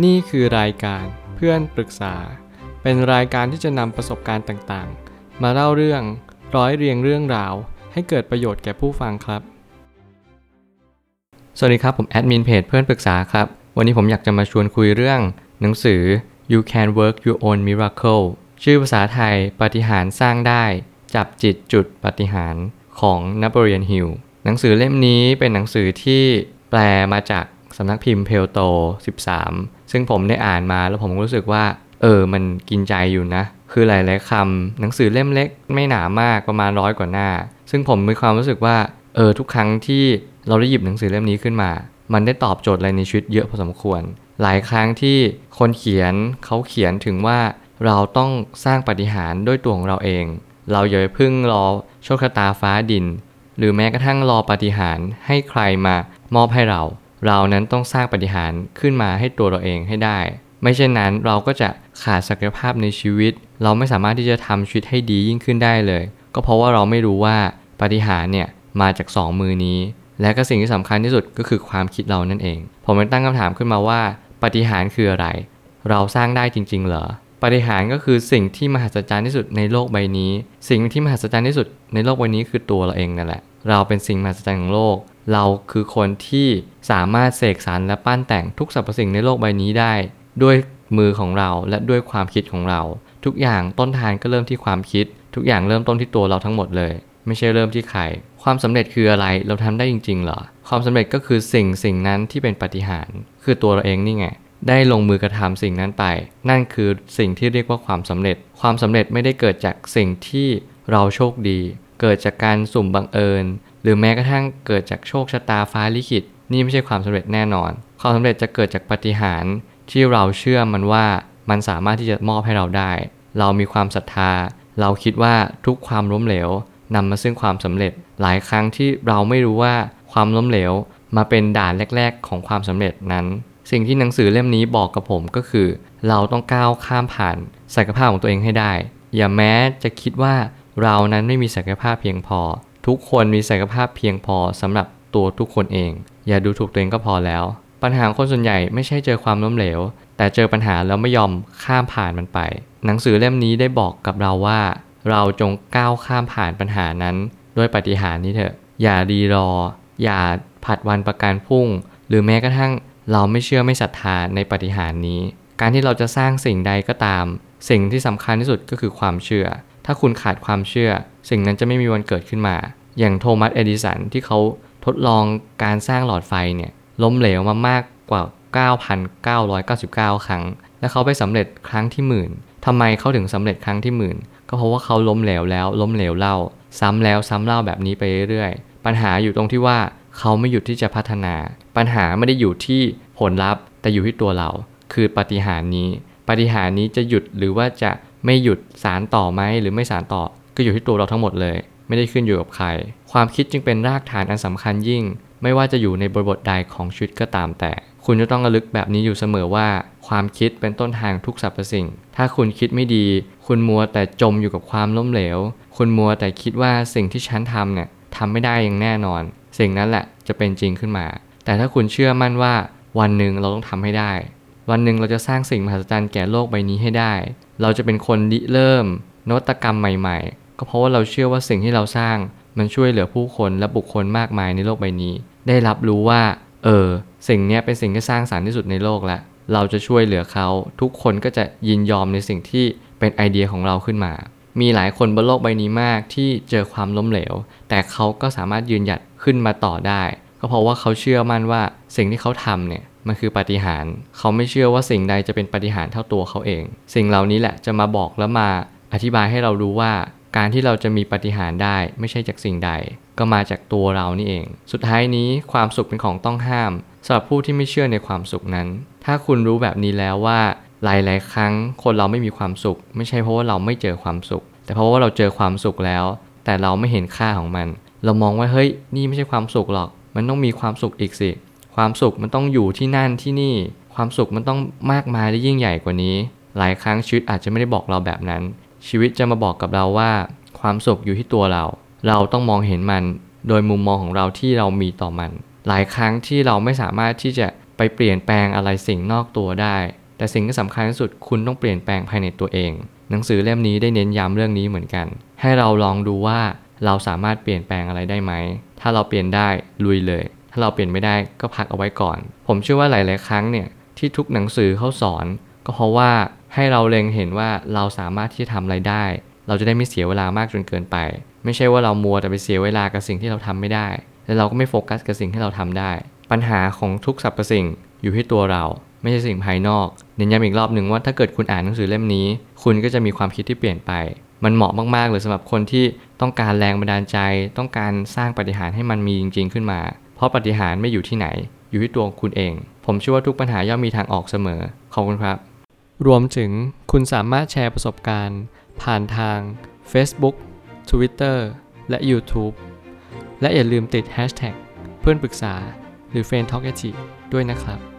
นี่คือรายการเพื่อนปรึกษา เป็นรายการที่จะนำประสบการณ์ต่างๆ มาเล่าเรื่องร้อยเรียงเรื่องราว ให้เกิดประโยชน์แก่ผู้ฟังครับ สวัสดีครับ ผมแอดมินเพจเพื่อนปรึกษาครับ วันนี้ผมอยากจะมาชวนคุยเรื่อง หนังสือ You Can Work Your Own Miracle ชื่อภาษาไทยปฏิหารสร้างได้ จับจิตจุดปฏิหารของนโปเลียนฮิลหนังสือเล่มนี้เป็นหนังสือที่แปลมาจากสำนักพิมพ์เพลโต 13 ซึ่งผมได้อ่านมาแล้วผมรู้สึกว่า เออ มันกินใจอยู่นะ คือหลาย ๆคำหนังสือเล่มเล็ก ไม่หนามากประมาณร้อยกว่าหน้า ซึ่งผมมีความรู้สึกว่า เออ ทุกครั้งที่เราได้หยิบหนังสือเล่มนี้ขึ้นมา มันได้ตอบโจทย์อะไรในชีวิตเยอะพอสมควร หลายครั้งที่คนเขียนเขาเขียนถึงว่าเราต้องสร้างปฏิหารด้วยตัวของเราเอง เราอย่าไปพึ่งรอโชคชะตาฟ้าดิน หรือแม้กระทั่งรอปฏิหารให้ใครมามอบให้เรา เรานั้นต้องสร้างปฏิหารขึ้นมาให้ตัวเราเองให้ได้ ไม่เช่นนั้นเราก็จะขาดศักยภาพในชีวิต เราไม่สามารถที่จะทำชีวิตให้ดียิ่งขึ้นได้เลย ก็เพราะว่าเราไม่รู้ว่าปฏิหารเนี่ยมาจากสองมือนี้ และก็สิ่งที่สำคัญที่สุดก็คือความคิดเรานั่นเอง ผมเลยตั้งคำถามขึ้นมาว่า ปฏิหารคืออะไร เราสร้างได้จริง ๆ เหรอปฏิหารก็คือสิ่งที่มหัศจรรย์ที่สุดในโลกใบนี้ สิ่งที่มหัศจรรย์ที่สุดในโลกใบนี้คือตัวเราเองนั่นแหละ เราเป็นสิ่งมหัศจรรย์ของโลก เราคือคนที่สามารถเสกสรรและปั้นแต่งทุกสรรพสิ่งในโลกใบนี้ได้ ด้วยมือของเราและด้วยความคิดของเรา ทุกอย่างต้นทานก็เริ่มที่ความคิด ทุกอย่างเริ่มต้นที่ตัวเราทั้งหมดเลย ไม่ใช่เริ่มที่ใครความสำเร็จคืออะไรเราทำได้จริงๆเหรอ ความสำเร็จก็คือสิ่งสิ่งนั้นที่เป็นปาฏิหารย์คือตัวเราเองนี่ไงได้ลงมือกระทำสิ่งนั้นไป นั่นคือสิ่งที่เรียกว่าความสำเร็จ ความสำเร็จไม่ได้เกิดจากสิ่งที่เราโชคดี เกิดจากการสุ่มบังเอิญ หรือแม้กระทั่งเกิดจากโชคชะตาฟ้าลิขิต นี่ไม่ใช่ความสำเร็จแน่นอน ความสำเร็จจะเกิดจากปฏิหารที่เราเชื่อมันว่ามันสามารถที่จะมอบให้เราได้ เรามีความศรัทธา เราคิดว่าทุกความล้มเหลวนำมาซึ่งความสำเร็จ หลายครั้งที่เราไม่รู้ว่าความล้มเหลว มาเป็นด่านแรก ๆ ของความสำเร็จนั้น สิ่งที่หนังสือเล่มนี้บอกกับผมก็คือ เราต้องก้าวข้ามผ่านศักยภาพของตัวเองให้ได้ อย่าแม้จะคิดว่าเรานั้นไม่มีศักยภาพเพียงพอ ทุกคนมีศักยภาพเพียงพอสำหรับตัวทุกคนเอง อย่าดูถูกตัวเองก็พอแล้ว ปัญหาคนส่วนใหญ่ไม่ใช่เจอความล้มเหลว แต่เจอปัญหาแล้วไม่ยอมข้ามผ่านมันไป หนังสือเล่มนี้ได้บอกกับเราว่า เราจงก้าวข้ามผ่านปัญหานั้น ด้วยปฏิหารนี้เถอะ อย่ารีรอ อย่าผัดวันประกันพรุ่ง หรือแม้กระทั่งเราไม่เชื่อไม่ศรัทธาในปฏิหารนี้ การที่เราจะสร้างสิ่งใดก็ตาม สิ่งที่สำคัญที่สุดก็คือความเชื่อ ถ้าคุณขาดความเชื่อ สิ่งนั้นจะไม่มีวันเกิดขึ้นมา อย่างโทมัสเอดิสันที่เขาทดลองการสร้างหลอดไฟเนี่ยล้มเหลวมามากกว่า 9,999 ครั้ง และเขาไปสำเร็จครั้งที่หมื่นทำไมเขาถึงสำเร็จครั้งที่หมื่นก็เพราะว่าเขาล้มเหลวแล้วล้มเหลวเล่า ซ้ำแล้วซ้ำเล่าแบบนี้ไปเรื่อยๆปัญหาอยู่ตรงที่ว่าเขาไม่หยุดที่จะพัฒนา ปัญหาไม่ได้อยู่ที่ผลลัพธ์ แต่อยู่ที่ตัวเรา คือปฏิหารนี้ ปฏิหารนี้จะหยุดหรือว่าจะ ไม่หยุดสารต่อไหมหรือไม่สารต่อก็อยู่ที่ตัวเราทั้งหมดเลย ไม่ได้ขึ้นอยู่กับใคร ความคิดจึงเป็นรากฐานอันสำคัญยิ่ง ไม่ว่าจะอยู่ในบริบทใดของชีวิตก็ตามแต่ คุณจะต้องระลึกแบบนี้อยู่เสมอว่า ความคิดเป็นต้นทางทุกสรรพสิ่ง ถ้าคุณคิดไม่ดี คุณมัวแต่จมอยู่กับความล้มเหลว คุณมัวแต่คิดว่าสิ่งที่ฉันทำเนี่ยทำไม่ได้อย่างแน่นอน สิ่งนั้นแหละจะเป็นจริงขึ้นมา แต่ถ้าคุณเชื่อมั่นว่าวันหนึ่งเราต้องทำให้ได้ วันหนึ่งเราจะสร้างสิ่งมหัศจรรย์แก่โลกใบนี้ให้ได้ เราจะเป็นคนริเริ่มนวัตกรรมใหม่ ๆ ก็เพราะว่าเราเชื่อว่าสิ่งที่เราสร้าง มันช่วยเหลือผู้คนและบุคคลมากมายในโลกใบนี้ ได้รับรู้ว่า เออ สิ่งนี้เป็นสิ่งที่สร้างสารรค์ที่สุดในโลกแล้วเราจะช่วยเหลือเขา ทุกคนก็จะยินยอมในสิ่งที่เป็นไอเดียของเราขึ้นมา มีหลายคนบนโลกใบนี้มากที่เจอความล้มเหลว แต่เขาก็สามารถยืนหยัดขึ้นมาต่อได้ ก็เพราะว่าเขาเชื่อมั่นว่าสิ่งที่เขาทำเนี่ยมันคือปาฏิหาริย์เขาไม่เชื่อว่าสิ่งใดจะเป็นปาฏิหาริย์เท่าตัวเขาเอง สิ่งเหล่านี้แหละจะมาบอกและมาอธิบายให้เรารู้ว่า การที่เราจะมีปาฏิหาริย์ได้ไม่ใช่จากสิ่งใด ก็มาจากตัวเรานี่เอง สุดท้ายนี้ความสุขเป็นของต้องห้ามสำหรับผู้ที่ไม่เชื่อในความสุขนั้น ถ้าคุณรู้แบบนี้แล้วว่า หลาย ๆ ครั้งคนเราไม่มีความสุข ไม่ใช่เพราะว่าเราไม่เจอความสุข แต่เพราะว่าเราเจอความสุขแล้ว แต่เราไม่เห็นค่าของมัน เรามองว่าเฮ้ยนี่ไม่ใช่ความสุขหรอก มันต้องมีความสุขอีกสิ ความสุขมันต้องอยู่ที่นั่นที่นี่ ความสุขมันต้องมากมายและยิ่งใหญ่กว่านี้ หลายครั้งชีวิตอาจจะไม่ได้บอกเราแบบนั้น ชีวิตจะมาบอกกับเราว่า ความสุขอยู่ที่ตัวเรา เราต้องมองเห็นมัน โดยมุมมองของเราที่เรามีต่อมัน หลายครั้งที่เราไม่สามารถที่จะไปเปลี่ยนแปลงอะไรสิ่งนอกตัวได้ แต่สิ่งที่สำคัญที่สุดคุณต้องเปลี่ยนแปลงภายในตัวเอง หนังสือเล่มนี้ได้เน้นย้ำเรื่องนี้เหมือนกัน ให้เราลองดูว่าเราสามารถเปลี่ยนแปลงอะไรได้ไหม ถ้าเราเปลี่ยนได้ลุยเลย ถ้าเราเปลี่ยนไม่ได้ก็พักเอาไว้ก่อน ผมเชื่อว่าหลาย ๆ ครั้งเนี่ยที่ทุกหนังสือเขาสอน ก็เพราะว่าให้เราเล็งเห็นว่าเราสามารถที่จะทำอะไรได้ เราจะได้ไม่เสียเวลามากจนเกินไป ไม่ใช่ว่าเรามัวแต่ไปเสียเวลากับสิ่งที่เราทำไม่ได้ และเราก็ไม่โฟกัสกับสิ่งที่เราทำได้ ปัญหาของทุกสรรพสิ่งอยู่ที่ตัวเราไม่ใช่สิ่งภายนอก เน้นย้ำอีกรอบหนึ่งว่าถ้าเกิดคุณอ่านหนังสือเล่มนี้ คุณก็จะมีความคิดที่เปลี่ยนไป มันเหมาะมากๆเลยสำหรับคนที่ต้องการแรงบันดาลใจ ต้องการสร้างปฏิหารให้มันมีจริง ๆ ขึ้นมา เพราะปฏิหารไม่อยู่ที่ไหน อยู่ที่ตัวคุณเอง ผมเชื่อว่าทุกปัญหาย่อมมีทางออกเสมอ ขอบคุณครับ รวมถึงคุณสามารถแชร์ประสบการณ์ ผ่านทาง Facebook Twitter และ YouTube และอย่าลืมติด Hashtag เพื่อนปรึกษาหรือ f r ร e n d t a l k ด้วยนะครับ